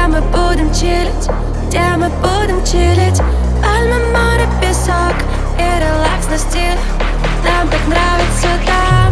Где мы будем чилить, где мы будем чилить? Альма, море, песок и релакс на стиль Нам так нравится там.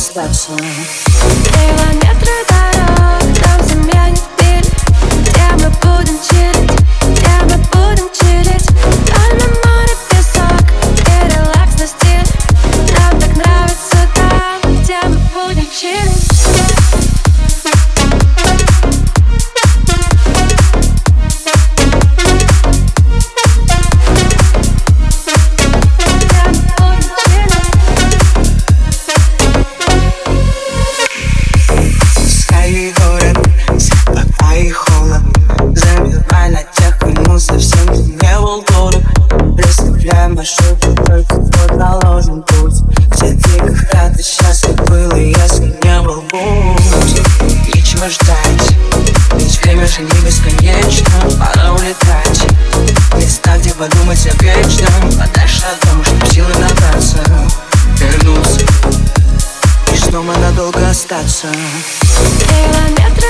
satisfaction. There are маршруты Только протоложен путь. Где ты когда ты счастлив был И если не был путь Нечего ждать Ведь время же не бесконечно Пора улетать. Места, где подумать о вечном. Подальше от дома, чтоб силы набраться. Вернуться. И снова надолго остаться. Километры